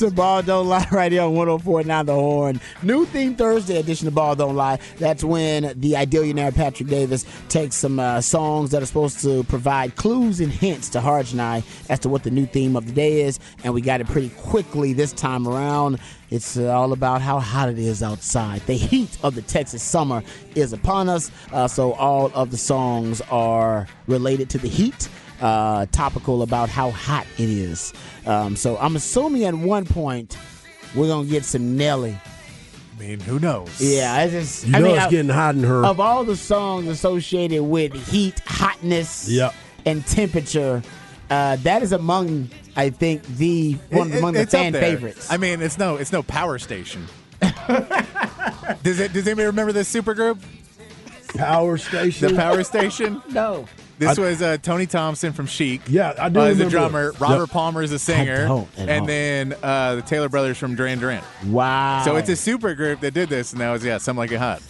To Ball Don't Lie right here on 104.9 The Horn. New theme Thursday edition of Ball Don't Lie. That's when the Idillionaire Patrick Davis takes some uh, songs that are supposed to provide clues and hints to Harge and I as to what the new theme of the day is. And we got it pretty quickly this time around. It's uh, all about how hot it is outside. The heat of the Texas summer is upon us. Uh, so all of the songs are related to the heat uh, topical about how hot it is. Um, so I'm assuming at one point we're gonna get some Nelly. I mean, who knows? Yeah, I just You I know mean, it's I- getting hot in her. of all the songs associated with heat, hotness, Yep. and temperature. Uh, that is among, I think, the one It- among the fan favorites. I mean, it's no, it's no power station. does it? Does anybody remember this supergroup, Power station. the Power Station? no, This I- was uh, Tony Thompson from Chic. Yeah, I do Uh, a drummer. it. Robert Yep. Palmer is a singer, and all. then uh, the Taylor Brothers from Duran Duran. wow. So it's a super group that did this, and that was yeah, something like it hot.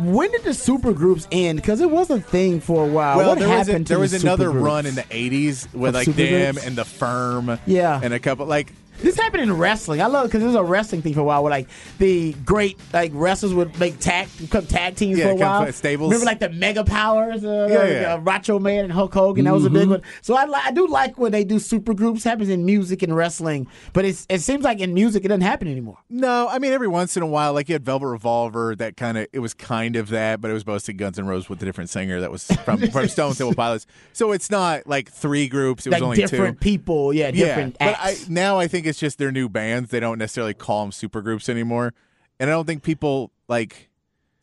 when did the super groups end? Because it was a thing for a while. Well, what there was a, happened to there was the another run in the '80s with Of like them and the Firm, Yeah. and a couple like This happened in wrestling. I love because it was a wrestling thing for a while. Where like the great like wrestlers would make tag become tag teams Yeah, for a while. stables. Remember like the Mega Powers, uh, Yeah, like, yeah. Uh, Macho Man and Hulk Hogan. That was a Mm-hmm. big one. So I li- I do like when they do super groups. Happens in music and wrestling, but it's it seems like in music it doesn't happen anymore. No, I mean every once in a while, like you had Velvet Revolver, that kind of it was kind of that, but it was mostly Guns N' Roses with a different singer that was from from Stone Temple Pilots. So it's not like three groups; it was Like only different two. people, yeah, Yeah, different but I, now I think it's just their new bands. They don't necessarily call them super groups anymore, and I don't think people like.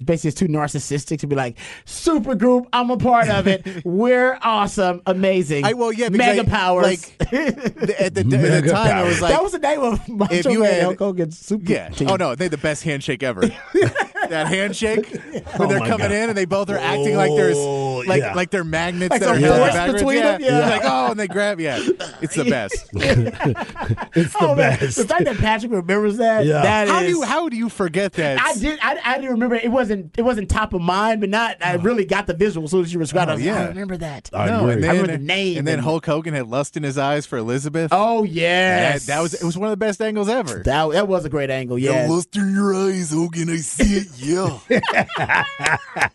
Basically, it's too narcissistic to be like super group. I'm a part of it. We're awesome, amazing. I well, yeah, because mega I- powers. Like the- at the, at the Mega time, it was like that was the name of Macho if you Man had- Hulk Hogan's super Yeah. team. Oh no, they had the best handshake ever. that handshake when Oh, they're my coming God. in and they both are acting like there's Oh, like yeah. like they're magnets Like that are held force backwards. between yeah. them? Yeah. It's like oh, and they grab. Yeah, it's the best. It's the Oh, man. best. The fact that Patrick remembers that, Yeah. that how is- do you how do you forget that? I did. I, I didn't remember. It wasn't. It wasn't top of mind, but not. I really got the visual as soon as you described. Oh, it. I was like, Oh, yeah. I remember that. I no, agree. and then, I remember the name and then Hulk Hogan had lust in his eyes for Elizabeth. oh that, yes, that was it was one of the best angles ever. that. That was a great angle. Yeah. lust in your eyes, Hogan. I see it. Yeah.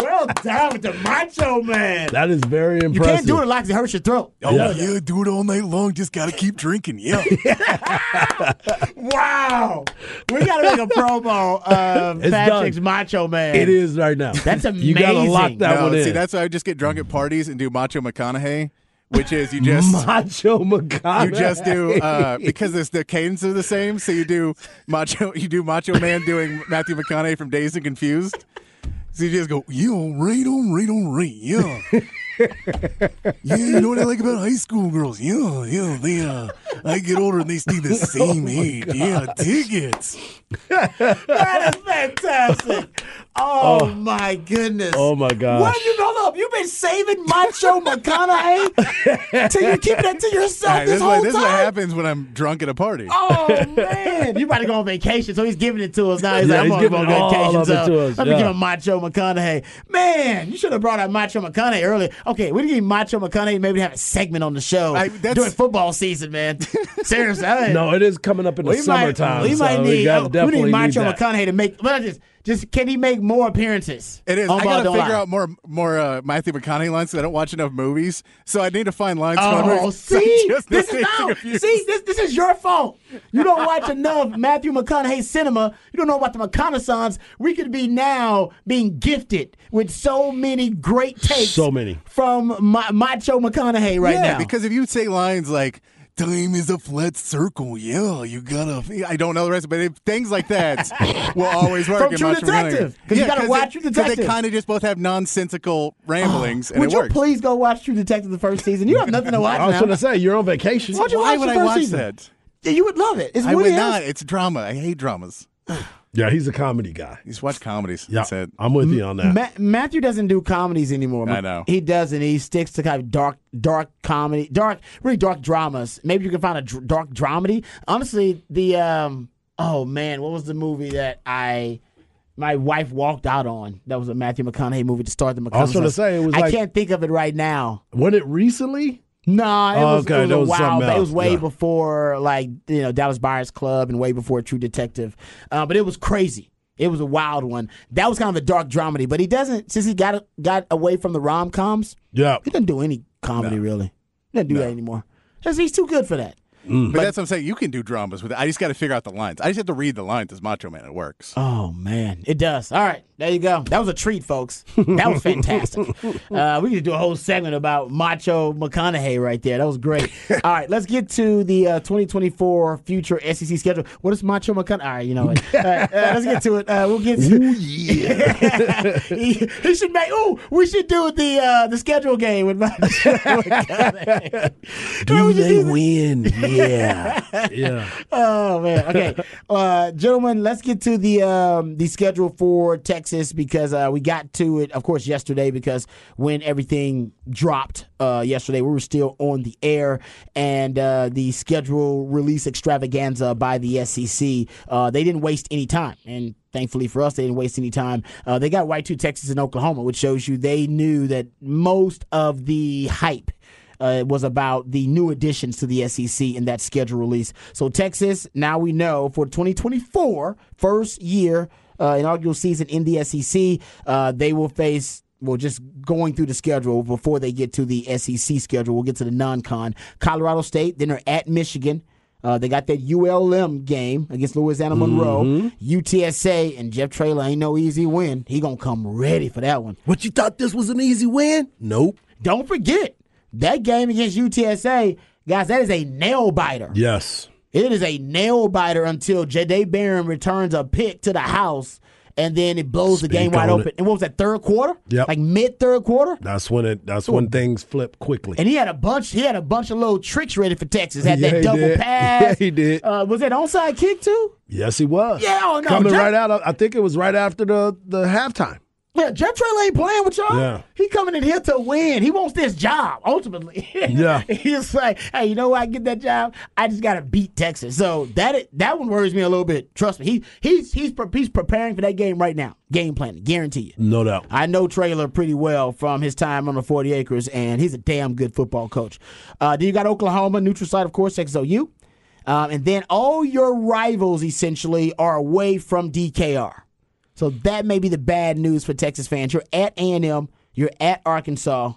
well done with the Macho Man. That is very impressive. you can't do it like it hurts your throat. oh Yeah. yeah, do it all night long. Just gotta keep drinking. Yeah. Wow. We got to make a promo of It's Patrick's done. Macho Man. It is right now. That's amazing. You gotta amazing. lock that no, one in. see, that's why I just get drunk at parties and do Macho McConaughey, which is you just Macho McConaughey. you just do uh, because it's the cadence are the same. So you do Macho, you do Macho Man doing Matthew McConaughey from Dazed and Confused. So you just go, yeah, right on, right on, right, yeah. yeah, you know what I like about high school girls? Yeah, yeah, they uh, I get older and they stay the same age. Yeah, dig it. That is fantastic. Oh, oh, my goodness. Oh my gosh. What have you hold up? You've been saving Macho eh? McConaughey till you keeping that to yourself Alright, this, this whole what, this is what happens when I'm drunk at a party. Oh man, you about to go on vacation, so he's giving it to us now. He's Yeah, like, he's I'm gonna go giving on all vacation, of it so us, let me give him Macho McConaughey. Man, you should have brought out Macho McConaughey earlier. Okay, we need Macho McConaughey maybe have a segment on the show I- that's- during football season, man. Seriously, I- No, it is coming up in the we might, summertime. we might so need, we, oh, we need Macho that. McConaughey to make. But I just Just can he make more appearances? It is. I Ball gotta Don't figure Lie? out more more uh, Matthew McConaughey lines because I don't watch enough movies. So I need to find lines. from Oh, movies. So see, just this is Dazed and no, see, this this is your fault. You don't watch enough Matthew McConaughey cinema. You don't know about the McConaissance. We could be now being gifted with so many great takes. So many. from Ma- Macho McConaughey right yeah, now. because if you say lines like "Time is a flat circle," yeah, you gotta. I don't know the rest, but if, things like that will always work. From True. Detective, 'cause you gotta watch True Detective. they kind of just both have nonsensical ramblings, and Would it you works. please go watch True Detective the first season? You have nothing to watch I was going to say you're on vacation. Why Why would I watch season? that? Yeah, You would love it. It's I would not. It's drama. I hate dramas. Yeah, he's a comedy guy. He's watched comedies. Yeah, That's it. I'm with you on that. Ma- Matthew doesn't do comedies anymore. I know. he doesn't. He sticks to kind of dark, dark comedy, dark, really dark dramas. Maybe you can find a dr- dark dramedy. Honestly, the um, oh man, what was the movie that I? My wife walked out on. That was a Matthew McConaughey movie to start the McConaughey. I was gonna say, it was I like- can't think of it right now. Wasn't it recently? No, it Oh, was, okay, it was that a was while. It was way Yeah. before like you know Dallas Buyers Club and way before True Detective. Uh, but it was crazy. It was a wild one. That was kind of a dark dramedy. But he doesn't since he got got away from the rom coms. Yeah. He doesn't do any comedy really. He doesn't do that anymore. 'Cause He's too good for that. But, that's what I'm saying. You can do dramas with it. I just got to figure out the lines. I just have to read the lines as Macho Man. It works. Oh man, it does. All right, there you go. That was a treat, folks. That was fantastic. uh, we could do a whole segment about Macho McConaughey right there. That was great. All right, let's get to the uh, 2024 future SEC schedule. What is Macho McConaughey? All right, you know what? Right, uh, let's get to it. Uh, we'll get to. he, he should make. Oh, we should do the uh, the schedule game with Macho McConaughey. Do they win? Yeah. yeah. Oh man. Okay, uh, gentlemen, let's get to the um, the schedule for Texas because uh, we got to it, of course, yesterday because when everything dropped uh, yesterday, we were still on the air, and uh, the schedule release extravaganza by the SEC, uh, they didn't waste any time, and thankfully for us, they didn't waste any time. Uh, they got right to Texas and Oklahoma, which shows you they knew that most of the hype uh, was about the new additions to the SEC in that schedule release. So Texas, now we know for 2024, first year uh, inaugural season in the SEC, uh, they will face. Well, just going through the schedule before they get to the SEC schedule, we'll get to the non-con. Colorado State, then they're at Michigan. Uh, they got that ULM game against Louisiana Monroe, UTSA, and Jeff Traylor ain't no easy win. He gonna come ready for that one. What you thought this was an easy win? Nope. Don't forget that game against UTSA, guys. That is a nail biter. Yes. It is a nail biter until Jahdae Barron returns a pick to the house, and then it blows the game wide open. it. And what was that third quarter? Yep. like mid third quarter. That's when it that's when things flip quickly. And he had a bunch. He had a bunch of little tricks ready for Texas. Had Yeah, that double did. pass. Yeah, he did. Uh, was that onside kick too? yes, he was. Yeah, oh, no, Coming right out. of- I think it was right after the the halftime. Yeah, Jeff Traylor ain't playing with y'all. Yeah. He coming in here to win. He wants this job ultimately. Yeah. He's like, hey, you know why I get that job? I just got to beat Texas. So that that one worries me a little bit. Trust me. He he's he's he's preparing for that game right now. Game planning, guarantee you. No doubt. I know Traylor pretty well from his time on the 40 acres, and he's a damn good football coach. Uh, then you got Oklahoma, neutral side, of course, Texas OU. Um, and then all your rivals essentially are away from DKR. So that may be the bad news for Texas fans. You're at A&M, you're at Arkansas.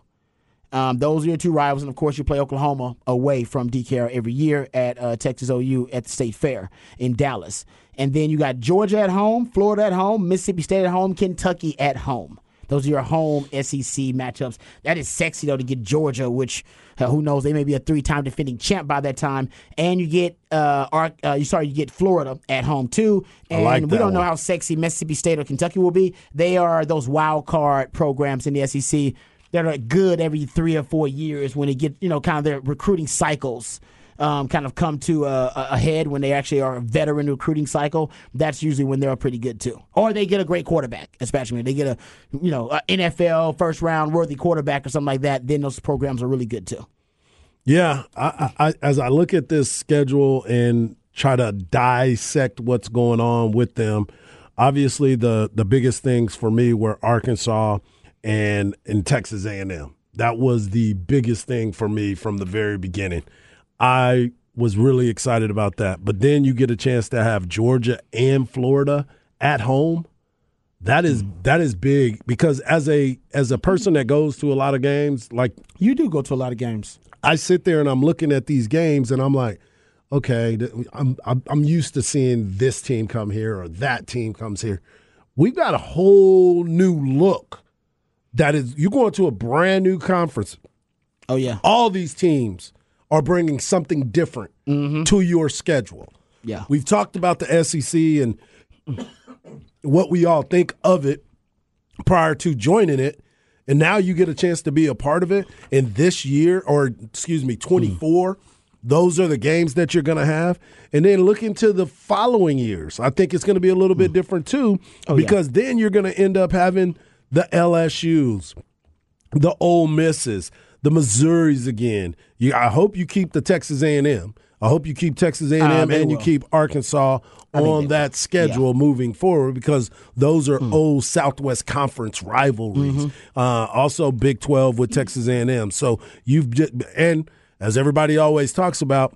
Um, those are your two rivals, and of course, you play Oklahoma away from DKR every year at uh, Texas OU at the State Fair in Dallas. And then you got Georgia at home, Florida at home, Mississippi State at home, Kentucky at home. Those are your home SEC matchups. That is sexy though to get Georgia, which uh, who knows they may be a three-time defending champ by that time. And you get uh, Ar- uh you sorry you get Florida at home too. And like we don't know how sexy Mississippi State or Kentucky will be. They are those wild card programs in the SEC that are good every three or four years when they get you know kind of their recruiting cycles um, kind of come to a, a head when they actually are a veteran recruiting cycle. That's usually when they're pretty good too, or they get a great quarterback, especially when they get a you know a NFL first round worthy quarterback or something like that. Then those programs are really good too. Yeah, I, I, I, as I look at this schedule and try to dissect what's going on with them, obviously the the biggest things for me were Arkansas and and Texas A and M. That was the biggest thing for me from the very beginning. I was really excited about that, but then you get a chance to have Georgia and Florida at home. That is mm. that is big because as a as a person that goes to a lot of games, like You do go to a lot of games. I sit there and I'm looking at these games and I'm like, okay, I'm I'm, I'm used to seeing this team come here or that team comes here. We've got a whole new look. That is, you're going to a brand new conference. Oh yeah. All these teams are bringing something different mm-hmm. to your schedule. Yeah. We've talked about the SEC and what we all think of it prior to joining it. And now you get a chance to be a part of it. And this year, or excuse me, 24, those are the games that you're going to have. And then look into the following years. I think it's going to be a little bit mm. different too, oh, because then you're going to end up having the LSUs, the Ole Misses, the Missouris again. You, I hope you keep the Texas A&M. I hope you keep Texas A&M and you will. keep Arkansas on that schedule moving forward because those are old Southwest Conference rivalries. Mm-hmm. Uh, also, Big Twelve with Texas A&M. So you've just, and as everybody always talks about,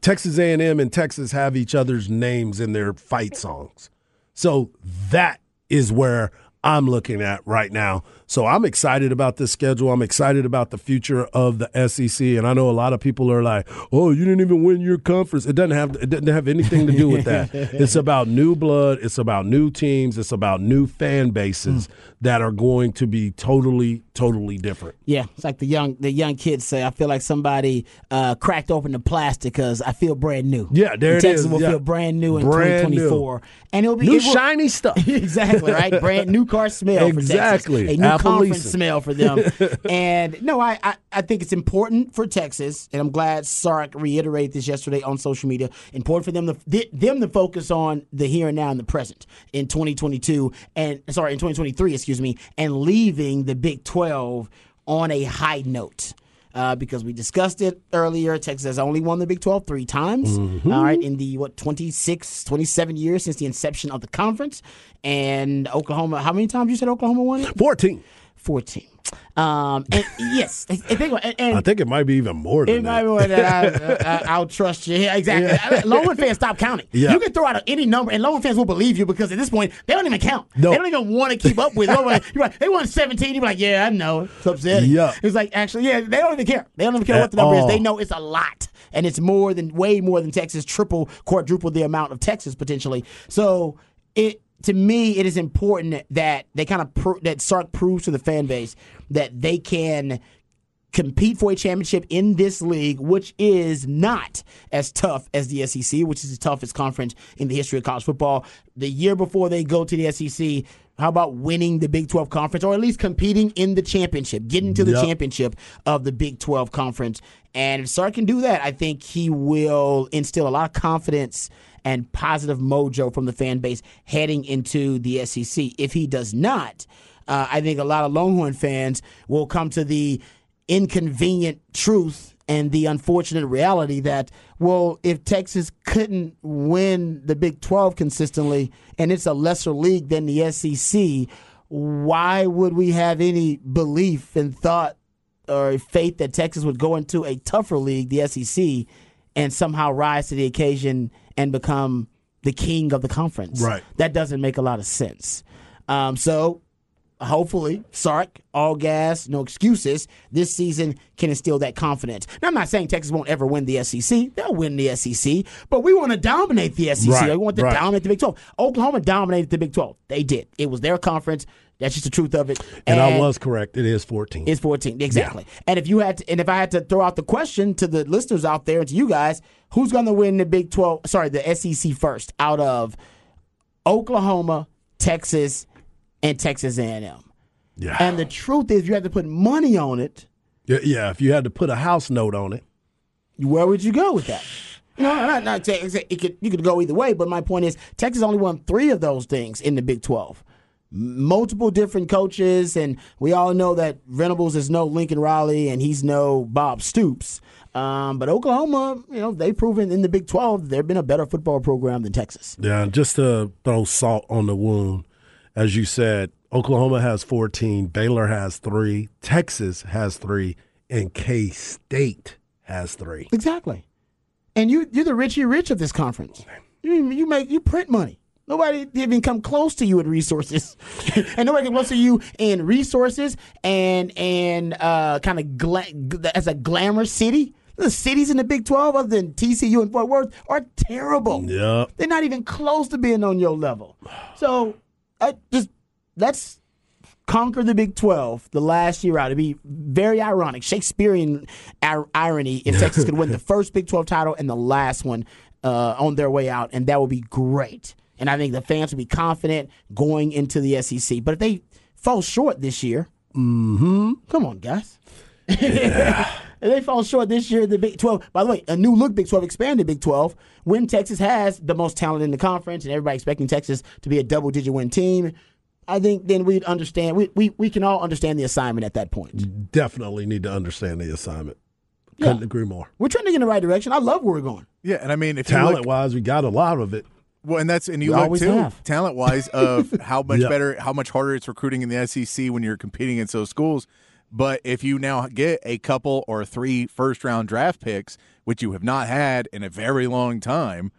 Texas A&M and Texas have each other's names in their fight songs. So that is where I'm looking at right now. So I'm excited about this schedule. I'm excited about the future of the SEC. And I know a lot of people are like, "Oh, you didn't even win your conference." It doesn't have it doesn't have anything to do with that. it's about new blood. It's about new teams. It's about new fan bases hmm. that are going to be totally, totally different. Yeah, it's like the young the young kids say. I feel like somebody uh, cracked open the plastic because I feel brand new. Yeah, there And it Texas is. will Yeah. feel brand new in Brand new. 2024, and it'll be New it will- shiny stuff. exactly right. Brand new car smell. Exactly. A new conference Appalachian. smell for them. and no, I, I I think it's important for Texas, and I'm glad Sark reiterated this yesterday on social media. Important for them to them to focus on the here and now and the present in 2022 and sorry in 2023, excuse me, and leaving the Big 12 on a high note. Uh, because we discussed it earlier, Texas has only won the Big 12 three times. all right, in the what 26, 27 years since the inception of the conference, and Oklahoma. How many times you said Oklahoma won it? Fourteen. 14. Um, and yes, and, and think and, I think it might be even more than it might that. be more that I, I, I'll trust you. Yeah, exactly. Longhorn fans stop counting. Yeah. You can throw out any number, and Longhorn fans will believe you because at this point they don't even count. No. They don't even want to keep up with. it. You're like, they won 17. You're like, yeah, I know. It's upsetting. Yeah. It's like actually, yeah, they don't even care. They don't even care At what the number all. is. They know it's a lot, and it's more than way more than Texas, triple, quadruple the amount of Texas potentially. So it to me, it is important that they kind of pro- that Sark proves to the fan base that they can compete for a championship in this league, which is not as tough as the SEC, which is the toughest conference in the history of college football. The year before they go to the SEC, how about winning the Big 12 conference or at least competing in the championship, getting to the Yep. championship of the Big 12 conference? And if Sark can do that, I think he will instill a lot of confidence and positive mojo from the fan base heading into the SEC. If he does not, uh, I think a lot of Longhorn fans will come to the inconvenient truth and the unfortunate reality that, well, if Texas couldn't win the Big 12 consistently and it's a lesser league than the SEC, why would we have any belief and thought or faith that Texas would go into a tougher league, the SEC, and somehow rise to the occasion and become the king of the conference? Right. That doesn't make a lot of sense. Um, so hopefully, Sark, all gas, no excuses, this season can instill that confidence. Now, I'm not saying Texas won't ever win the SEC. They'll win the SEC, but we want to dominate the SEC. Right, we want to right. dominate the Big 12. Oklahoma dominated the Big 12. They did. It was their conference. That's just the truth of it. And, and I was correct. It is 14. It's 14. Exactly. Yeah. And if you had to, and if I had to throw out the question to the listeners out there and to you guys, who's going to win the Big 12, sorry, the SEC first out of Oklahoma, Texas, and Texas A&M? Yeah. And the truth is you had to put money on it. Yeah, yeah, if you had to put a house note on it. Where would you go with that? No, not, not, it could, you could go either way, but my point is Texas only won three of those things in the Big 12. Multiple different coaches, and we all know that Venables is no Lincoln Riley, and he's no Bob Stoops. Um, but Oklahoma, you know, they've proven in the Big Twelve they've been a better football program than Texas. Yeah, just to throw salt on the wound, as you said, Oklahoma has 14, Baylor has three, Texas has three, and K State has three. Exactly. And you you're the Richie Rich of this conference. You, you make you print money. Nobody even come close to you in resources, and nobody come close to you in resources and and uh, kind of gla- as a glamour city. The cities in the Big 12, other than TCU and Fort Worth, are terrible. Yep. They're not even close to being on your level. So, I just let's conquer the Big 12 the last year out. It'd be very ironic, Shakespearean ir- irony if Texas could win the first Big 12 title and the last one uh, on their way out, and that would be great. And I think the fans will be confident going into the SEC. But if they fall short this year, mm-hmm. come on, guys. if they fall short this year, the Big 12, by the way, a new look Big 12, expanded Big 12, when Texas has the most talent in the conference and everybody expecting Texas to be a double digit win team, I think then we'd understand. We, we, we can all understand the assignment at that point. Definitely need to understand the assignment. Couldn't Yeah. agree more. We're trending in the right direction. I love where we're going. Yeah, and I mean, if you Talent look, wise, we got a lot of it. Well, and that's and you We look too talent wise of how much Yeah. better, how much harder it's recruiting in the SEC when you're competing against those schools. But if you now get a couple or three first round draft picks, which you have not had in a very long time,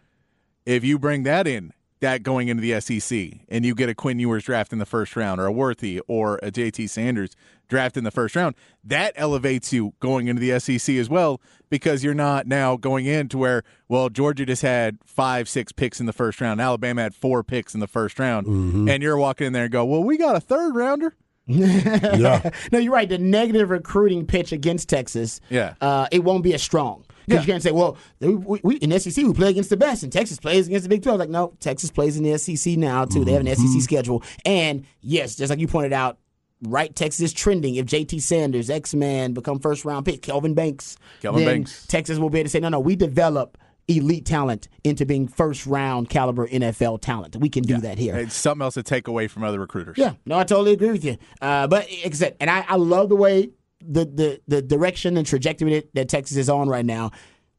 if you bring that in, that going into the SEC, and you get a Quinn Ewers draft in the first round, or a Worthy, or a JT Sanders draft in the first round, that elevates you going into the SEC as well, because you're not now going into where, well, Georgia just had five, six picks in the first round, Alabama had four picks in the first round, and you're walking in there and go, well, we got a third rounder. Yeah. No, you're right. The negative recruiting pitch against Texas, Yeah. uh, it won't be as strong. Because Yeah. you can't say, well, we, we, we- in SEC we play against the best, and Texas plays against the Big 12. Like, no, Texas plays in the SEC now too. They have an Mm-hmm. SEC schedule, and yes, just like you pointed out, right? Texas is trending. If JT Sanders, X Man, become first round pick, Kelvin Banks, Kelvin Banks. Texas will be able to say, no, no, we develop elite talent into being first round caliber NFL talent. We can do that here. It's something else to take away from other recruiters. Yeah, no, I totally agree with you. Uh, but except, and I, I love the way the, the the direction and trajectory that, that Texas is on right now.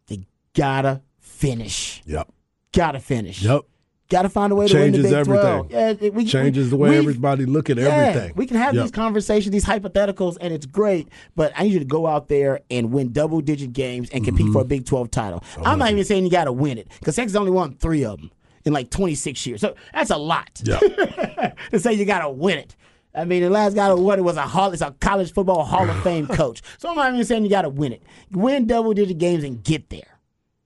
They gotta finish. Yep. Gotta finish. Yep. Gotta find a way to win the Changes Big 12. everything. Yeah, it- we, Changes we- the way we- everybody look at yeah, everything. We can have Yep. these conversations, these hypotheticals, and it's great. But I need you to go out there and win double digit games and compete Mm-hmm. for a Big 12 title. I'm not even saying you got to win it because Texas only won three of them in like 26 years. So that's a lot Yeah. to say you got to win it. I mean, the last guy who won it was a hall, it's a college football Hall of Fame coach. So I'm not even saying you got to win it. Win double digit games and get there.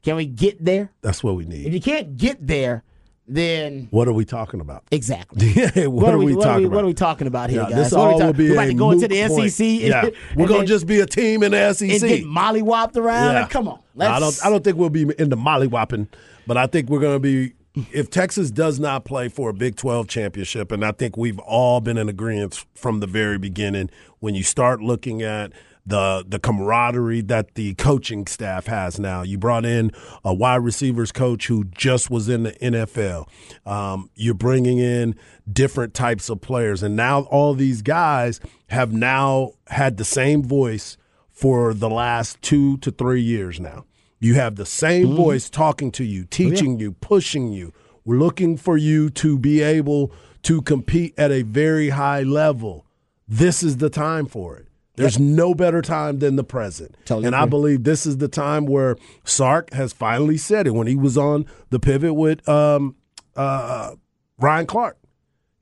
Can we get there? That's what we need. If you can't get there, then What are we talking about? exactly. Yeah, what, are we, what talking are we, about? What are we talking about here, Yeah, guys? this What we all will be We're about to go into the point. SEC. and- Yeah, we're gonna then- just be a team in the SEC. and get mollywopped around. Yeah. Like, come on, I let's- don't. I don't think we'll be in the mollywhopping, but I think we're going to be. If Texas does not play for a Big 12 championship, and I think we've all been in agreement from the very beginning, when you start looking at the the camaraderie that the coaching staff has now, you brought in a wide receivers coach who just was in the NFL. Um, you're bringing in different types of players, and now all these guys have now had the same voice for the last two to three years now. You have the same Mm-hmm. voice talking to Oh, you, teaching you, pushing you. We're looking for you to be able to compete at a very high level. This is the time for it. There's no better time than the present. Totally and I believe this is the time where Sark has finally said it when he was on the pivot with um, uh, Ryan Clark.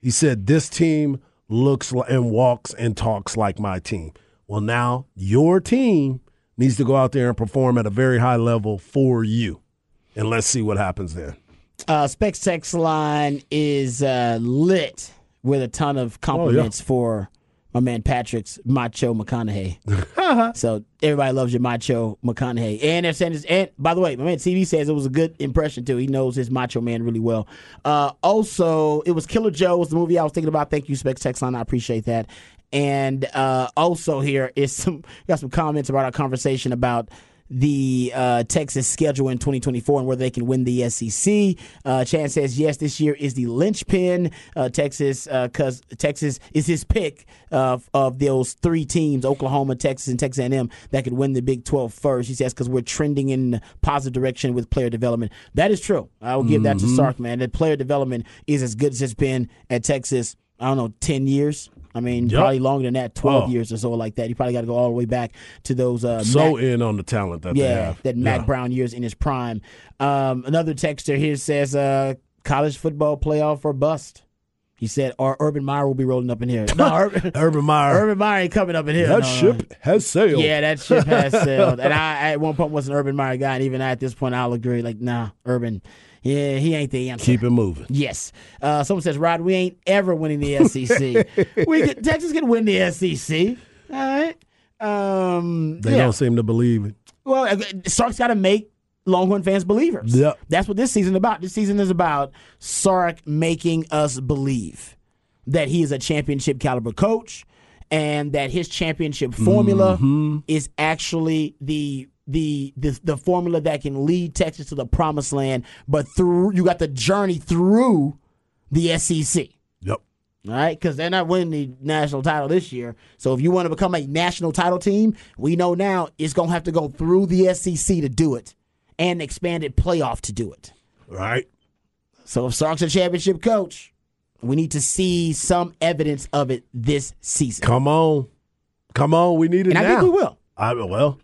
He said, This team looks and walks and talks like my team. Well, now your team needs to go out there and perform at a very high level for you. And let's see what happens then. Uh, Specs text line is uh, lit with a ton Oh, of compliments for my man Patrick's Macho McConaughey. so everybody loves your Macho McConaughey. And if Sanders, and by the way, my man TV says it was a good impression too. He knows his Macho Man really well. Uh, also, it was Killer Joe was the movie I was thinking about. Thank you, Specs text line. I appreciate that. And uh, also here is some got some comments about our conversation about the uh, Texas schedule in 2024 and whether they can win the SEC. Uh, Chan says yes, this year is the linchpin. Uh, Texas, because Texas is his pick of of those three teams: Oklahoma, Texas, and Texas A&M that could win the Big 12 first. He says because we're trending in positive direction with player development. That is true. I will give that to Sark, man. That player development is as good as it's been at Texas. I don't know, 10 years. I mean, Yep. probably longer than that, 12 Oh. years or so like that. You probably got to go all the way back to those uh, So Mack- in on the talent that they yeah, have. that Mack Yeah. Brown years in his prime. Um, another texter here says, uh, college football playoff or bust. He said, or Urban Meyer will be rolling up in here. No, Urban, Urban Meyer. Urban Meyer ain't coming up in here. that No, no, ship has sailed. Yeah, that ship has sailed. And I, at one point, was an Urban Meyer guy, and even at this point, I'll agree. Like, nah, Urban, yeah, he ain't the answer. Keep it moving. Yes. Uh, someone says, Rod, we ain't ever winning the SEC. we could, Texas can win the SEC. All right. Um, They yeah. don't seem to believe it. Well, uh, Sark's got to make Longhorn fans believers. Yep. That's what this season is about. This season is about Sark making us believe that he is a championship caliber coach and that his championship formula Mm-hmm. is actually the the, the the formula that can lead Texas to the promised land, but through you got the journey through the SEC. Yep. All right, because they're not winning the national title this year. So if you want to become a national title team, we know now it's going to have to go through the SEC to do it and expanded playoff to do it. Right. So if Sark's a championship coach, we need to see some evidence of it this season. Come on. Come on. We need it And I think we will. I, well,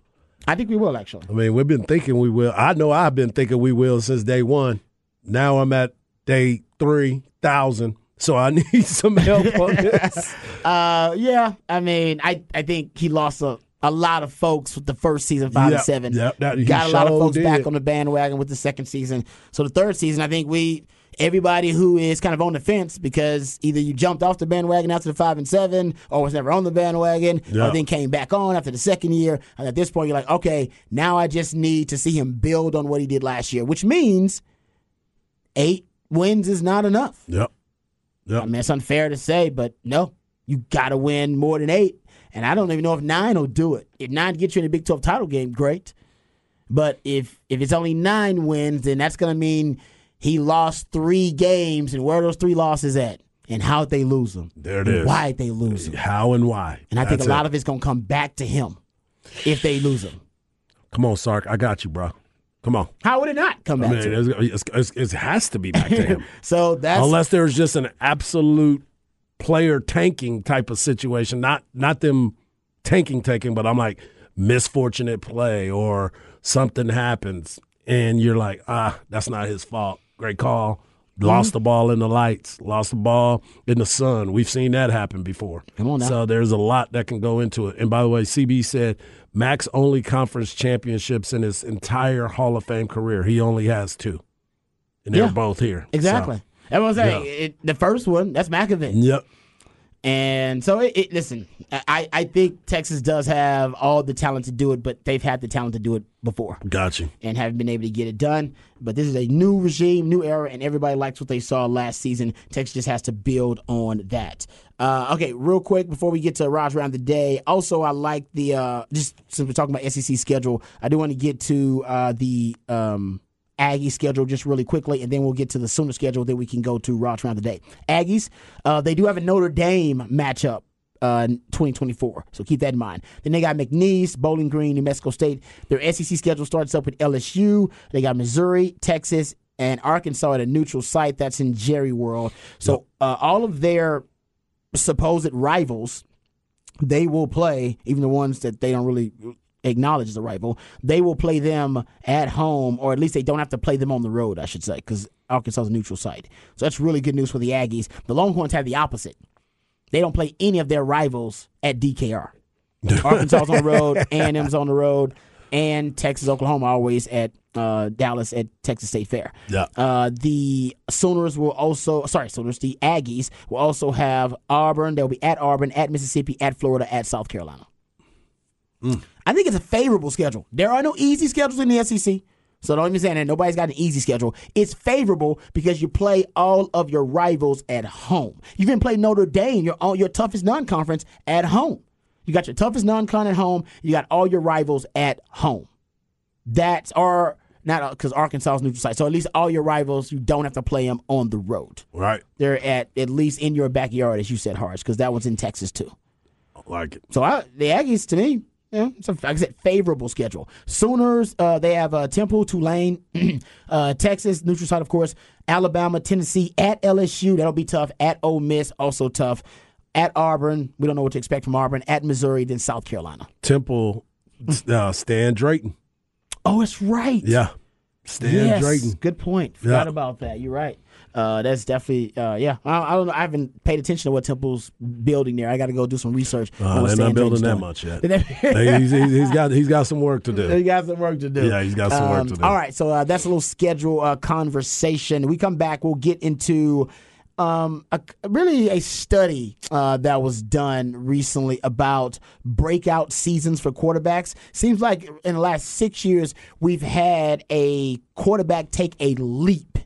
I think we will, actually. I mean, we've been thinking we will. I know I've been thinking we will since day one. Now I'm at day 3,000. So I need some help on this. Uh, yeah, I mean, I, I think he lost a, a lot of folks with the first season, five Yep, and seven. yep, that- Got a lot of folks did. back on the bandwagon with the second season. So the third season, I think we everybody who is kind of on the fence because either you jumped off the bandwagon after the five and seven, or was never on the bandwagon, Yeah. or then came back on after the second year. And at this point, you're like, okay, now I just need to see him build on what he did last year, which means eight wins is not enough. Yep. Yep. I mean, it's unfair to say, but no, you got to win more than eight. And I don't even know if nine will do it. If nine gets you in a Big 12 title game, great. But if if it's only nine wins, then that's going to mean he lost three games. And where are those three losses at? And how'd they lose them? There it is. Why'd they lose them? How and why? And I think a lot it. of it's going to come back to him if they lose them. Come on, Sark. I got you, bro. Come on. How would it not come I back mean, to him? it's, it's, it's, it has to be back to him. So that's Unless there's just an absolute player tanking type of situation, not not them tanking tanking, but I'm like misfortunate play or something happens and you're like, ah, that's not his fault. Great call. Lost the ball in the lights, lost the ball in the sun. We've seen that happen before. Come on now. So there's a lot that can go into it. And by the way, CB said Mack's only conference championships in his entire Hall of Fame career. He only has two. And they're both here. exactly. Everyone's saying Yeah. it, the first one, that's McAvin. Yep. And so, it, it, listen, I, I think Texas does have all the talent to do it, but they've had the talent to do it before Gotcha. and haven't been able to get it done. But this is a new regime, new era, and everybody likes what they saw last season. Texas just has to build on that. Uh, okay, real quick before we get to Raj around the day. Also, I like the uh, just since we're talking about SEC schedule, I do want to get to uh, the um, Aggie schedule just really quickly, and then we'll get to the Sooner schedule. that we can go to Raj around the day. Aggies, uh, they do have a Notre Dame matchup uh, 2024. So keep that in mind. Then they got McNeese, Bowling Green, New Mexico State. Their SEC schedule starts up with LSU. They got Missouri, Texas, and Arkansas at a neutral site. That's in Jerry World. So uh, all of their supposed rivals, they will play, even the ones that they don't really acknowledge the rival, they will play them at home, or at least they don't have to play them on the road, I should say, because Arkansas is a neutral site. So that's really good news for the Aggies. The Longhorns have the opposite. They don't play any of their rivals at DKR. Arkansas's on the road, A&M's on the road, and Texas, Oklahoma always at uh, Dallas at Texas State Fair. Yeah. Uh, the Sooners will also, sorry, Sooners, the Aggies will also have Auburn. They'll be at Auburn, at Mississippi, at Florida, at South Carolina. Mm. I think it's a favorable schedule. There are no easy schedules in the SEC. So don't even say that nobody's got an easy schedule. It's favorable because you play all of your rivals at home. You can play Notre Dame, your your toughest non-conference, at home. You got your toughest non-con at home. You got all your rivals at home. That's or not uh, because Arkansas is neutral site. So at least all your rivals, you don't have to play them on the road. Right. They're at at least in your backyard, as you said, Harsh, because that one's in Texas too. I Like it. So I, the Aggies, to me, yeah, it's a, like I said, favorable schedule. Sooners, uh, they have uh, Temple, Tulane, uh, Texas, neutral site, of course. Alabama, Tennessee, at LSU, that'll be tough. At Ole Miss, also tough. At Auburn, we don't know what to expect from Auburn. At Missouri, then South Carolina. Temple, uh, Stan Drayton. Oh, it's right. Yeah. Stan yes, Drayton. good point. Forgot Yeah. about that. You're right. Uh, that's definitely uh, yeah. I, I don't know. I haven't paid attention to what Temple's building there. I got to go do some research. Uh, they're not building that doing. much yet. He's, he's, he's got he's got some work to do. He got some work to do. Yeah, he's got some work Um, to do. All right, so uh, that's a little schedule uh, conversation. We come back, we'll get into um, a, really a study uh, that was done recently about breakout seasons for quarterbacks. Seems like in the last six years, we've had a quarterback take a leap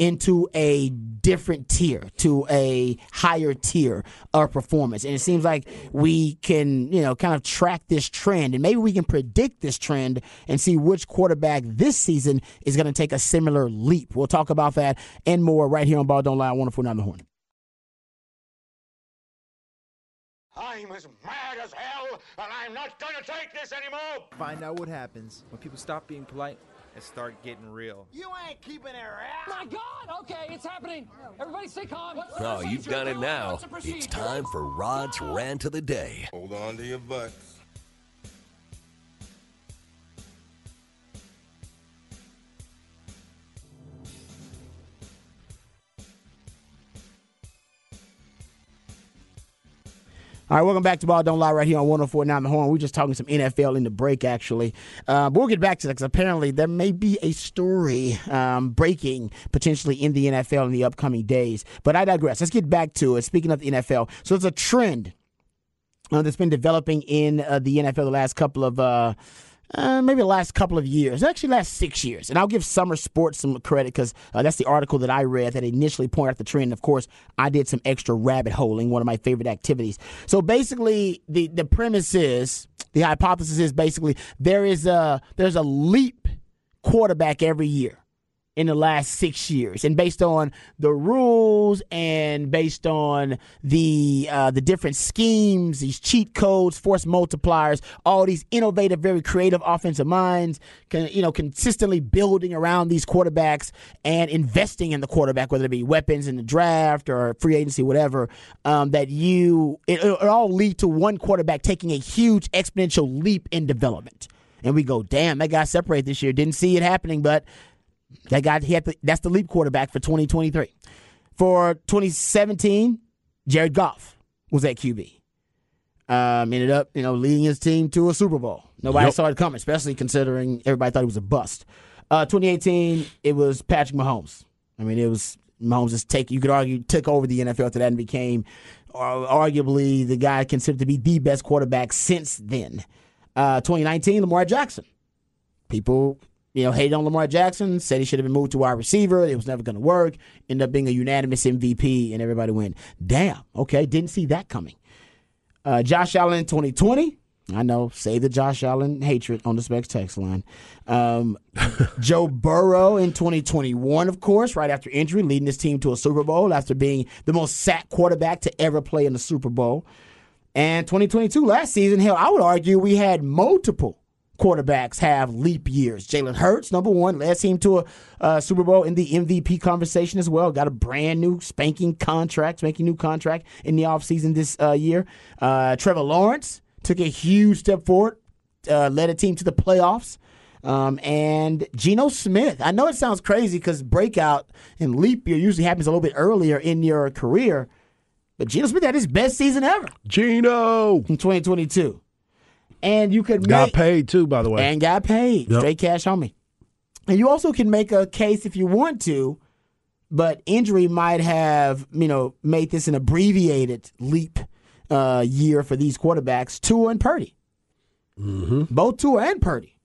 into a different tier, to a higher tier of performance. And it seems like we can, you know, kind of track this trend and maybe we can predict this trend and see which quarterback this season is going to take a similar leap. We'll talk about that and more right here on Ball Don't Lie, 149 The Horn. I'm as mad as hell, and I'm not gonna take this anymore! Find out what happens when people stop being polite and start getting real. You ain't keeping it around! My God! Okay, it's happening. Everybody stay calm. What's the Oh, you've done it now. What's the procedure? It's time for Rod's Rant of the Day. Hold on to your butts. All right, welcome back to Ball Don't Lie right here on 1049 The Horn. We're just talking some NFL in the break, actually. Uh, but we'll get back to that because apparently there may be a story um, breaking potentially in the NFL in the upcoming days. But I digress. Let's get back to it. Speaking of the NFL, so it's a trend uh, that's been developing in uh, the NFL the last couple of. Uh, maybe the last couple of years, actually last six years. And I'll give Sumer Sports some credit because uh, that's the article that I read that initially pointed out the trend. Of course, I did some extra rabbit holing, one of my favorite activities. So basically, the the premise is the hypothesis is basically there is a there's a leap quarterback every year in the last six years, and based on the rules and based on the uh, the different schemes, these cheat codes, force multipliers, all these innovative, very creative offensive minds, can, you know, consistently building around these quarterbacks and investing in the quarterback, whether it be weapons in the draft or free agency, whatever. Um, that you it, it all lead to one quarterback taking a huge exponential leap in development. And we go, damn, that guy separated this year. Didn't see it happening, but that guy, he had the, that's the leap quarterback for 2023. For 2017, Jared Goff was at QB. Um, ended up, you know, leading his team to a Super Bowl. Nobody Yep. saw it coming, especially considering everybody thought he was a bust. Uh, 2018, it was Patrick Mahomes. I mean, it was Mahomes just take. You could argue took over the NFL after that and became, uh, arguably, the guy considered to be the best quarterback since then. Uh, 2019, Lamar Jackson people you know hated on Lamar Jackson, said he should have been moved to wide receiver. It was never going to work. Ended up being a unanimous MVP, and everybody went, "Damn, okay, didn't see that coming." Uh, Josh Allen in 2020. I know, save the Josh Allen hatred on the Specs text line. Um, Joe Burrow in 2021, of course, right after injury, leading his team to a Super Bowl after being the most sacked quarterback to ever play in the Super Bowl. And 2022, last season, hell, I would argue we had multiple quarterbacks have leap years. Jalen Hurts, number one, led team to a uh, Super Bowl in the MVP conversation as well. Got a brand new spanking contract, spanking new contract in the offseason this uh, year. Uh, Trevor Lawrence took a huge step forward, uh, led a team to the playoffs. Um, and Geno Smith. I know it sounds crazy because breakout and leap year usually happens a little bit earlier in your career, but Geno Smith had his best season ever Geno in 2022. And you could got make, paid too, by the way. and got paid Yep. straight cash on me. And you also can make a case if you want to, but injury might have you know made this an abbreviated leap uh, year for these quarterbacks, Tua and Purdy. Mm-hmm. Both Tua and Purdy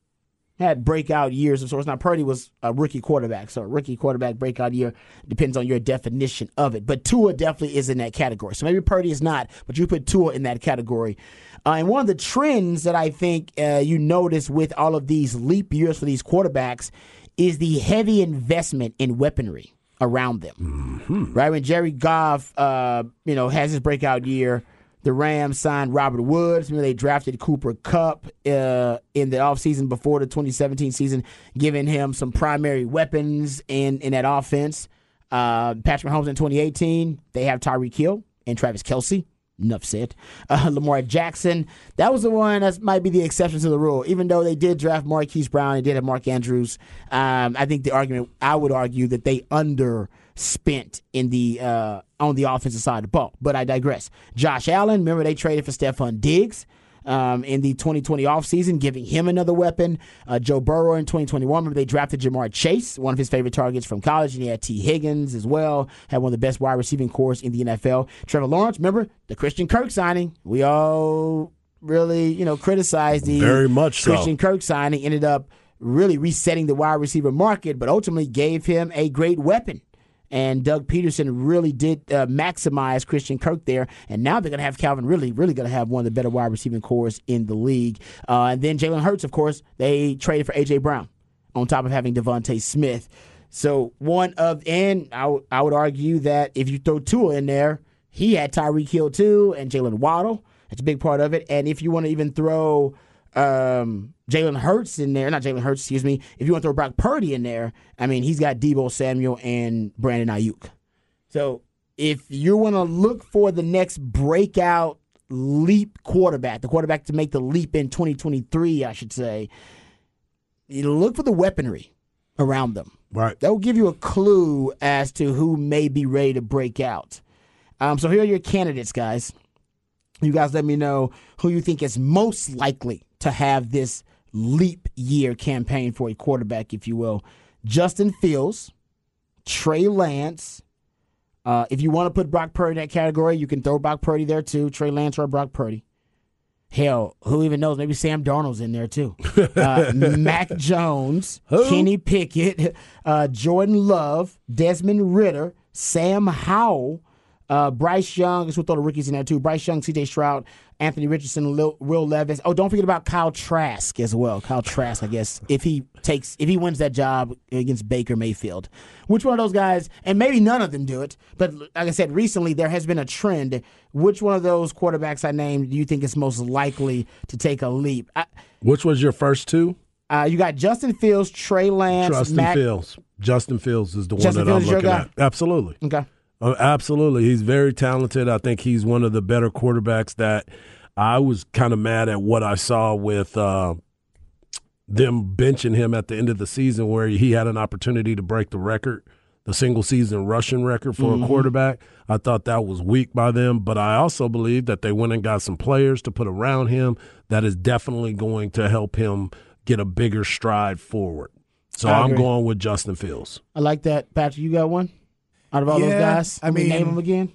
had breakout years of sorts. Now Purdy was a rookie quarterback, so a rookie quarterback breakout year depends on your definition of it. But Tua definitely is in that category. So maybe Purdy is not, but you put Tua in that category. Uh, and one of the trends that I think uh, you notice with all of these leap years for these quarterbacks is the heavy investment in weaponry around them. Right when Jerry Goff, uh, you know, has his breakout year, the Rams signed Robert Woods. They drafted Cooper Kupp uh, in the offseason before the 2017 season, giving him some primary weapons in, in that offense. Uh, Patrick Mahomes in 2018, they have Tyreek Hill and Travis Kelce Enough said. Uh, Lamar Jackson, that was the one that might be the exception to the rule. Even though they did draft Marquise Brown, they did have Mark Andrews. Um, I think the argument, I would argue that they underspent in the uh, on the offensive side of the ball. But I digress. Josh Allen, remember they traded for Stefon Diggs um, in the 2020 offseason, giving him another weapon. Uh, Joe Burrow in 2021, remember they drafted Ja'Marr Chase, one of his favorite targets from college, and he had Tee Higgins as well, had one of the best wide receiving corps in the NFL. Trevor Lawrence, remember the Christian Kirk signing? We all really, you know, criticized the Very much so. Christian Kirk signing. Ended up really resetting the wide receiver market, but ultimately gave him a great weapon. And Doug Pederson really did uh, maximize Christian Kirk there. And now they're going to have Calvin really, really going to have one of the better wide receiving corps in the league. Uh, and then Jalen Hurts, of course, they traded for A.J. Brown on top of having DeVonta Smith. So one of, and I, w- I would argue that if you throw Tua in there, he had Tyreek Hill too and Jaylen Waddle. That's a big part of it. And if you want to even throw um, Jalen Hurts in there, not Jalen Hurts, excuse me. If you want to throw Brock Purdy in there, I mean, he's got Deebo Samuel and Brandon Aiyuk. So if you want to look for the next breakout leap quarterback, the quarterback to make the leap in 2023, I should say, you look for the weaponry around them. Right. That will give you a clue as to who may be ready to break out. Um, so here are your candidates, guys. You guys let me know who you think is most likely to have this leap year campaign for a quarterback, if you will. Justin Fields, Trey Lance. Uh, if you want to put Brock Purdy in that category, you can throw Brock Purdy there too. Trey Lance or Brock Purdy. Hell, who even knows? Maybe Sam Darnold's in there too. Uh, Mac Jones, Kenny Pickett, uh, Jordan Love, Desmond Ridder, Sam Howell, uh, Bryce Young. Guess we'll throw the rookies in there too. Bryce Young, C.J. Stroud, Anthony Richardson, Lil, Will Levis. Oh, don't forget about Kyle Trask as well. Kyle Trask, I guess, if he takes, if he wins that job against Baker Mayfield. Which one of those guys? And maybe none of them do it. But like I said, recently there has been a trend. Which one of those quarterbacks I named do you think is most likely to take a leap? I, Which was your first two? uh, you got Justin Fields, Trey Lance, Justin. Fields. Justin Fields is the Justin one that Fields I'm looking at. Absolutely. Okay. Uh, absolutely. He's very talented. I think he's one of the better quarterbacks that I was kind of mad at what I saw with uh, them benching him at the end of the season where he had an opportunity to break the record, the single season rushing record for a quarterback. I thought that was weak by them, but I also believe that they went and got some players to put around him that is definitely going to help him get a bigger stride forward. So I'm going with Justin Fields. I like that. Patrick, you got one? Out of all those guys? I mean- name them again.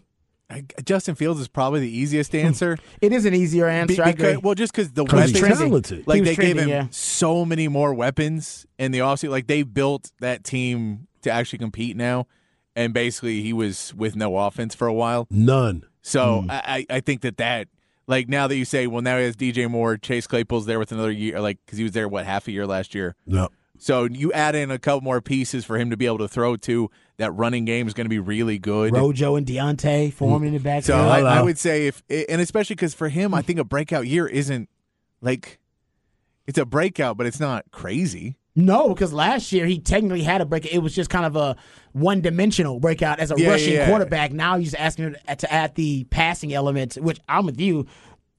I, Justin Fields is probably the easiest answer. It is an easier Be- answer. I because, agree. well, just because the 'Cause he's weapons, talented. like He was they gave him yeah. so many more weapons in the offseason. Like they built that team to actually compete now, and basically he was with no offense for a while. None. So Hmm. I, I I think that that like now that you say, well, now he has DJ Moore, Chase Claypool's there with another year, like because he was there what half a year last year. No. So you add in a couple more pieces for him to be able to throw to. That running game is going to be really good. Rojo and D'Onta Foreman in the back. So. I, I oh. would say if, and especially because for him, I think a breakout year isn't like it's a breakout, but it's not crazy. no, because last year he technically had a breakout. It was just kind of a one dimensional breakout as a Yeah, rushing yeah. quarterback. Now just asking him to add the passing element, which I'm with you.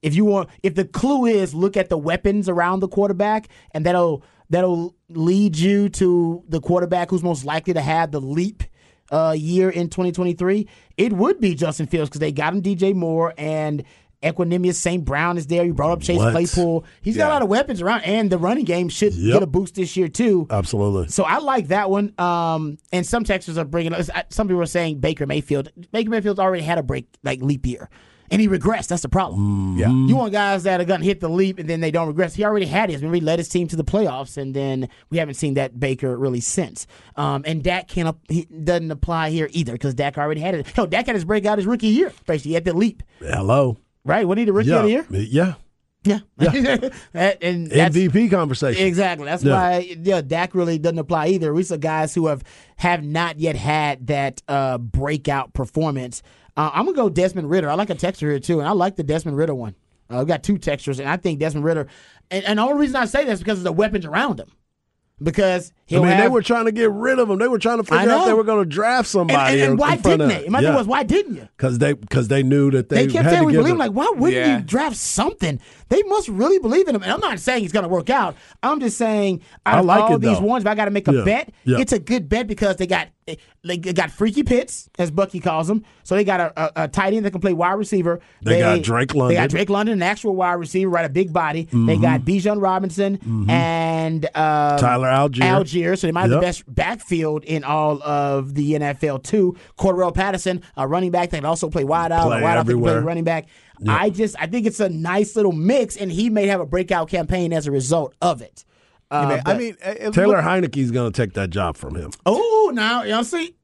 If you want, if the clue is look at the weapons around the quarterback, and that'll that'll lead you to the quarterback who's most likely to have the leap uh, year in 2023, it would be Justin Fields because they got him DJ Moore and Equanimeous St. Brown is there. You brought up Chase What? Claypool. He's got a lot of weapons around, and the running game should Yep. get a boost this year too. Absolutely. So I like that one. Um, and some texters are bringing. Some people are saying Baker Mayfield. Baker Mayfield's already had a break like leap year, and he regressed. That's the problem. Yeah. You want guys that are gonna hit the leap and then they don't regress. He already had his. Remember, he led his team to the playoffs, and then we haven't seen that Baker really since. Um, and Dak can't. He doesn't apply here either because Dak already had it. Hell, Dak had his breakout his rookie year. Basically, he had the leap. Hello. Right? What he the rookie Yeah. of the year? Yeah. Yeah. That- and MVP conversation. Exactly. That's Yeah. why yeah, Dak really doesn't apply either. We saw guys who have have not yet had that uh, breakout performance. Uh, I'm gonna go Desmond Ridder. I like a texture here too, and I like the Desmond Ridder one. Uh, we got two textures, and I think Desmond Ridder. And, and the only reason I say that is because of the weapons around him. because I he'll mean, have. they were trying to get rid of him. They were trying to figure out they were going to draft somebody. and, and in- why in front didn't of- they? My yeah. thing was, why didn't you? Because they because they knew that they, They kept had saying to we believe him. Like, why wouldn't Yeah. you draft something? They must really believe in him. And I'm not saying he's going to work out. I'm just saying, out I of like all it, these though. ones, if I got to make a Yeah. bet, Yeah. it's a good bet because they got they got freaky Pitts, as Bucky calls them. So they got a, a, a tight end that can play wide receiver. They got Drake London. They got Drake London, an actual wide receiver, right? A big body. They Mm-hmm. got Bijan Robinson and um, Tyler Allgeier. Allgeier. So they might have the best backfield in all of the NFL too. Cordarrelle Patterson, a running back that can also play wide out, Play wide out that can play everywhere. running back. I just I think it's a nice little mix, and he may have a breakout campaign as a result of it. Uh, Man, I mean, Taylor look- Heinicke's going to take that job from him. oh, now you know see,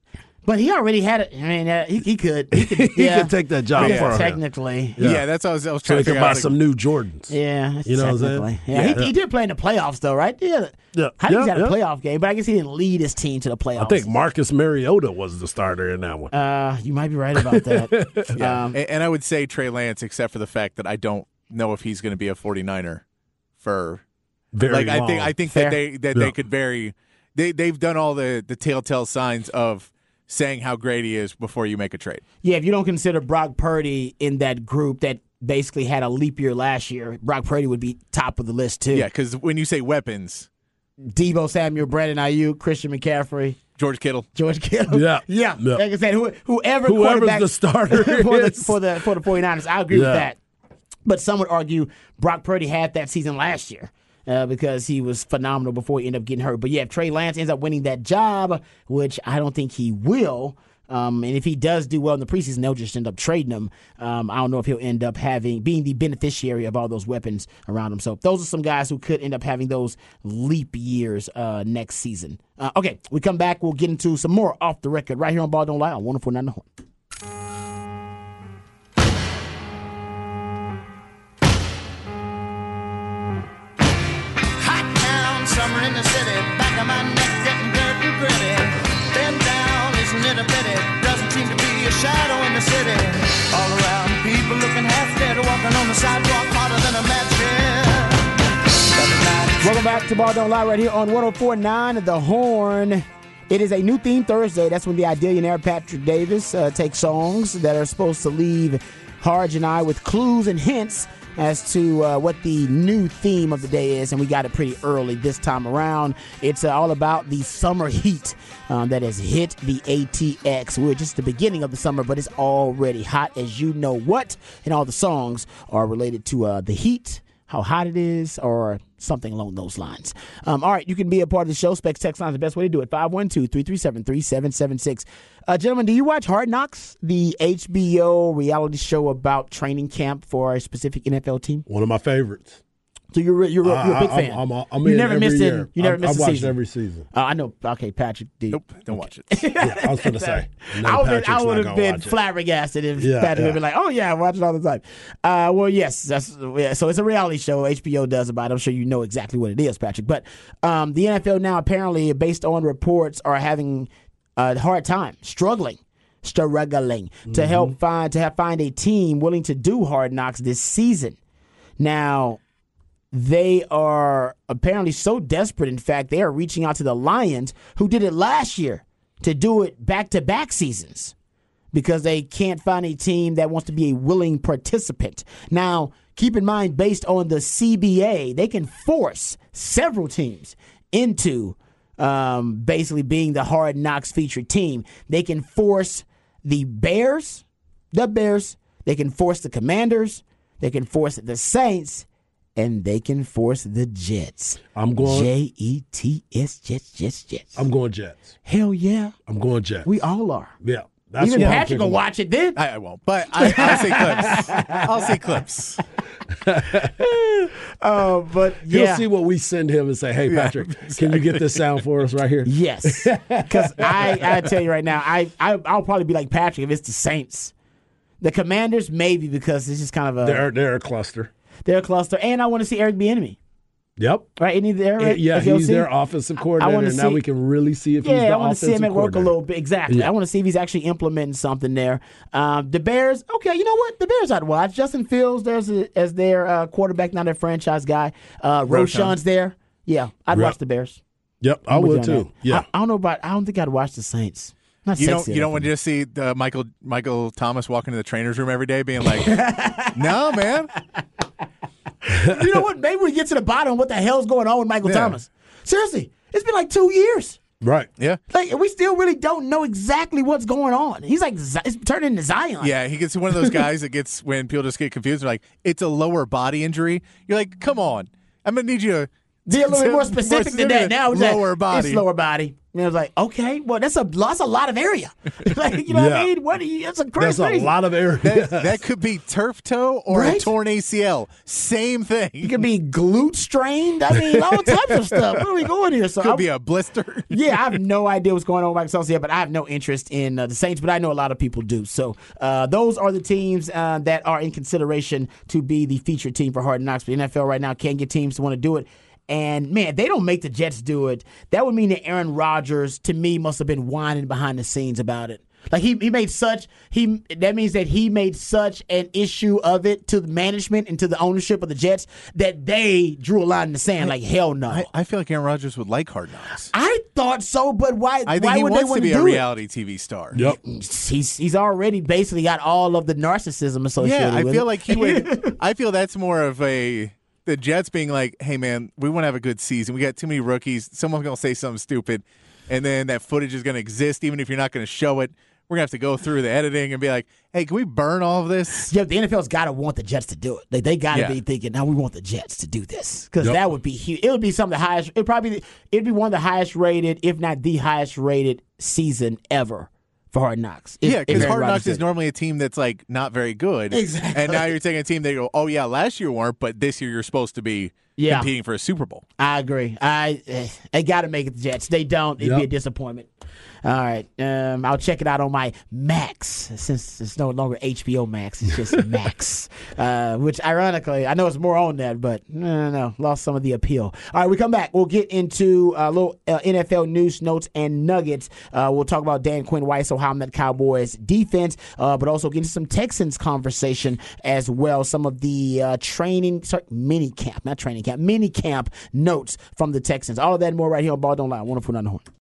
but he already had it. I mean, uh, he, he could, he could, He yeah, could take that job yeah, from him. technically. yeah. that's what I was, I was trying he to can figure buy out. some new Jordans. Yeah, You know what I'm saying? Yeah, Yeah. He, he did play in the playoffs though, right? Yeah, Yeah. I think he's Yeah, had a playoff game, but I guess he didn't lead his team to the playoffs. I think Marcus Mariota was the starter in that one. Uh, you might be right about that. Yeah. um, and, and I would say Trey Lance, except for the fact that I don't know if he's going to be a 49er for Very like I long. think I think Fair. that they that Yeah. they could very they they've done all the the telltale signs of saying how great he is before you make a trade. yeah, if you don't consider Brock Purdy in that group that basically had a leap year last year, Brock Purdy would be top of the list too. Yeah, because when you say weapons, Deebo Samuel, Brandon Aiyuk, Christian McCaffrey, George Kittle. George Kittle. Yeah. yeah. Yeah. Like I said, who, whoever Whoever's the starter for, the, for the for the 49ers, I agree with that. But some would argue Brock Purdy had that season last year. Uh, because he was phenomenal before he ended up getting hurt. But yeah, if Trey Lance ends up winning that job, which I don't think he will, um, and if he does do well in the preseason, they'll just end up trading him. Um, I don't know if he'll end up having being the beneficiary of all those weapons around him. So those are some guys who could end up having those leap years uh, next season. Uh, okay, we come back. We'll get into some more off the record right here on Ball Don't Lie on 104.9 The Horn. Welcome back to Ball Don't Lie right here on 1049 The Horn. It is a new theme Thursday. That's when the Idillionaire Patrick Davis uh, takes songs that are supposed to leave Harge and I with clues and hints as to uh, what the new theme of the day is, and we got it pretty early this time around. It's uh, all about the summer heat um, that has hit the ATX. We're just the beginning of the summer, but it's already hot as you know what, and all the songs are related to uh, the heat how hot it is, or something along those lines. Um, all right, you can be a part of the show. Specs Text Line is the best way to do it. 512 337 3776. Uh, Gentlemen, do you watch Hard Knocks, the HBO reality show about training camp for a specific NFL team? One of my favorites. So you're, you're, you're a big I- fan. I'm, I'm, I'm you never every missed year. it. You never I, missed I a watched season. every season. Uh, I know. Okay, Patrick. Do you- Nope, don't watch it. Yeah, I was going to say. No, I would, Patrick's I would have been flabbergasted if Yeah, Patrick yeah. would be like, "Oh yeah, I watch it all the time." Uh, well, yes, that's yeah, so it's a reality show HBO does about. it. I'm sure you know exactly what it is, Patrick. But um, the NFL now apparently, based on reports, are having a hard time, struggling, struggling to Mm-hmm. help find to have find a team willing to do Hard Knocks this season. Now, they are apparently so desperate. In fact, they are reaching out to the Lions, who did it last year, to do it back to back seasons because they can't find a team that wants to be a willing participant. Now, keep in mind, based on the CBA, they can force several teams into um, basically being the hard knocks featured team. They can force the Bears, the Bears, they can force the Commanders, they can force the Saints, and they can force the Jets. I'm going. J E T S, Jets, Jets, Jets. I'm going Jets. Hell yeah. I'm going Jets. We all are. yeah. That's Even Patrick will watch it then. I, I won't, but I, I'll see clips. I'll see clips. Oh, but He'll yeah. see what we send him and say, "Hey, Patrick, can you get this sound for us right here?" Yes, because I I tell you right now, I, I I'll probably be like Patrick if it's the Saints, the Commanders maybe because it's just kind of a They're they're a cluster. They're a cluster, and I want to see Eric be Bieniemy. Yep. Right, isn't he there? Right? Yeah, he's OC? their offensive coordinator. wanna and now we can really see if he's the Yeah, I want to see him at work a little bit. Exactly. Yeah. I want to see if he's actually implementing something there. Um, the Bears, okay, you know what? The Bears I'd watch. Justin Fields there's a, as their uh, quarterback, not their franchise guy. Uh, Roschon's there. Yeah, I'd Yep. watch the Bears. Yep, I I'm would too. that. Yeah. I, I don't know about. I don't think I'd watch the Saints. Not You don't sexy you don't want to just see Michael Michael Thomas walking to the trainer's room every day, being like, "No, man, me. you know what? Maybe we get to the bottom of what the hell's going on with Michael Yeah. Thomas. Seriously, it's been like two years. Right. yeah." Like we still really don't know exactly what's going on. He's like it's turning into Zion. Yeah, he gets one of those guys that gets when people just get confused. They're like, "It's a lower body injury." You're like, "Come on, I'm gonna need you to Be a little bit more specific than that. Now like, lower body. It's lower body. And I was like, okay, well, that's a that's a lot of area. like, you know what I mean? What? do you- That's a crazy. That's a lot of area. That, that could be turf toe or a torn ACL. Same thing. It could be glute strained. I mean, all types of stuff. Where are we going here? So could I- be a blister. yeah, I have no idea what's going on with Mike yet, but I have no interest in uh, the Saints, but I know a lot of people do. So uh, those are the teams uh, that are in consideration to be the featured team for Hard Knocks. But the NFL right now can't get teams to want to do it. And man, they don't make the Jets do it. That would mean that Aaron Rodgers, to me, must have been whining behind the scenes about it. Like he, he made such he that means that he made such an issue of it to the management and to the ownership of the Jets that they drew a line in the sand. Like hell no. I, I, I feel like Aaron Rodgers would like Hard Knocks. I thought so, but why? I think why he would they wants want to be do a it? reality TV star. Yep. he's he's already basically got all of the narcissism associated with Yeah, I with feel it. like he would. I feel that's more of a the Jets being like, "Hey, man, we want to have a good season. We got too many rookies. Someone's gonna say something stupid, and then that footage is gonna exist, even if you're not gonna show it. We're gonna have to go through the editing and be like, "Hey, can we burn all of this?" yeah, the NFL's got to want the Jets to do it. They they got to Yeah. be thinking, now we want the Jets to do this because Yep. that would be huge. It would be some of the highest. It probably it'd be one of the highest rated, if not the highest rated season ever for Hard Knocks. If- Yeah, because Hard Knocks did is normally a team that's like not very good. Exactly. And now you're taking a team that you go, oh yeah, last year weren't, but this year you're supposed to be Yeah. competing for a Super Bowl. I agree. I eh, they got to make it the Jets. They don't. It'd be a disappointment. All right. Um, I'll check it out on my Max since it's no longer HBO Max. It's just Max. Uh, which ironically, I know it's more on that, but no, no, no, lost some of the appeal. All right, we come back. We'll get into a little uh, NFL news, notes, and nuggets. Uh, we'll talk about Dan Quinn Weiss, how I'm that Cowboys defense, uh, but also get into some Texans conversation as well. Some of the uh, training, sorry, mini camp, not training camp, mini camp notes from the Texans. All of that and more right here on Ball Don't Lie. 104 on the horn.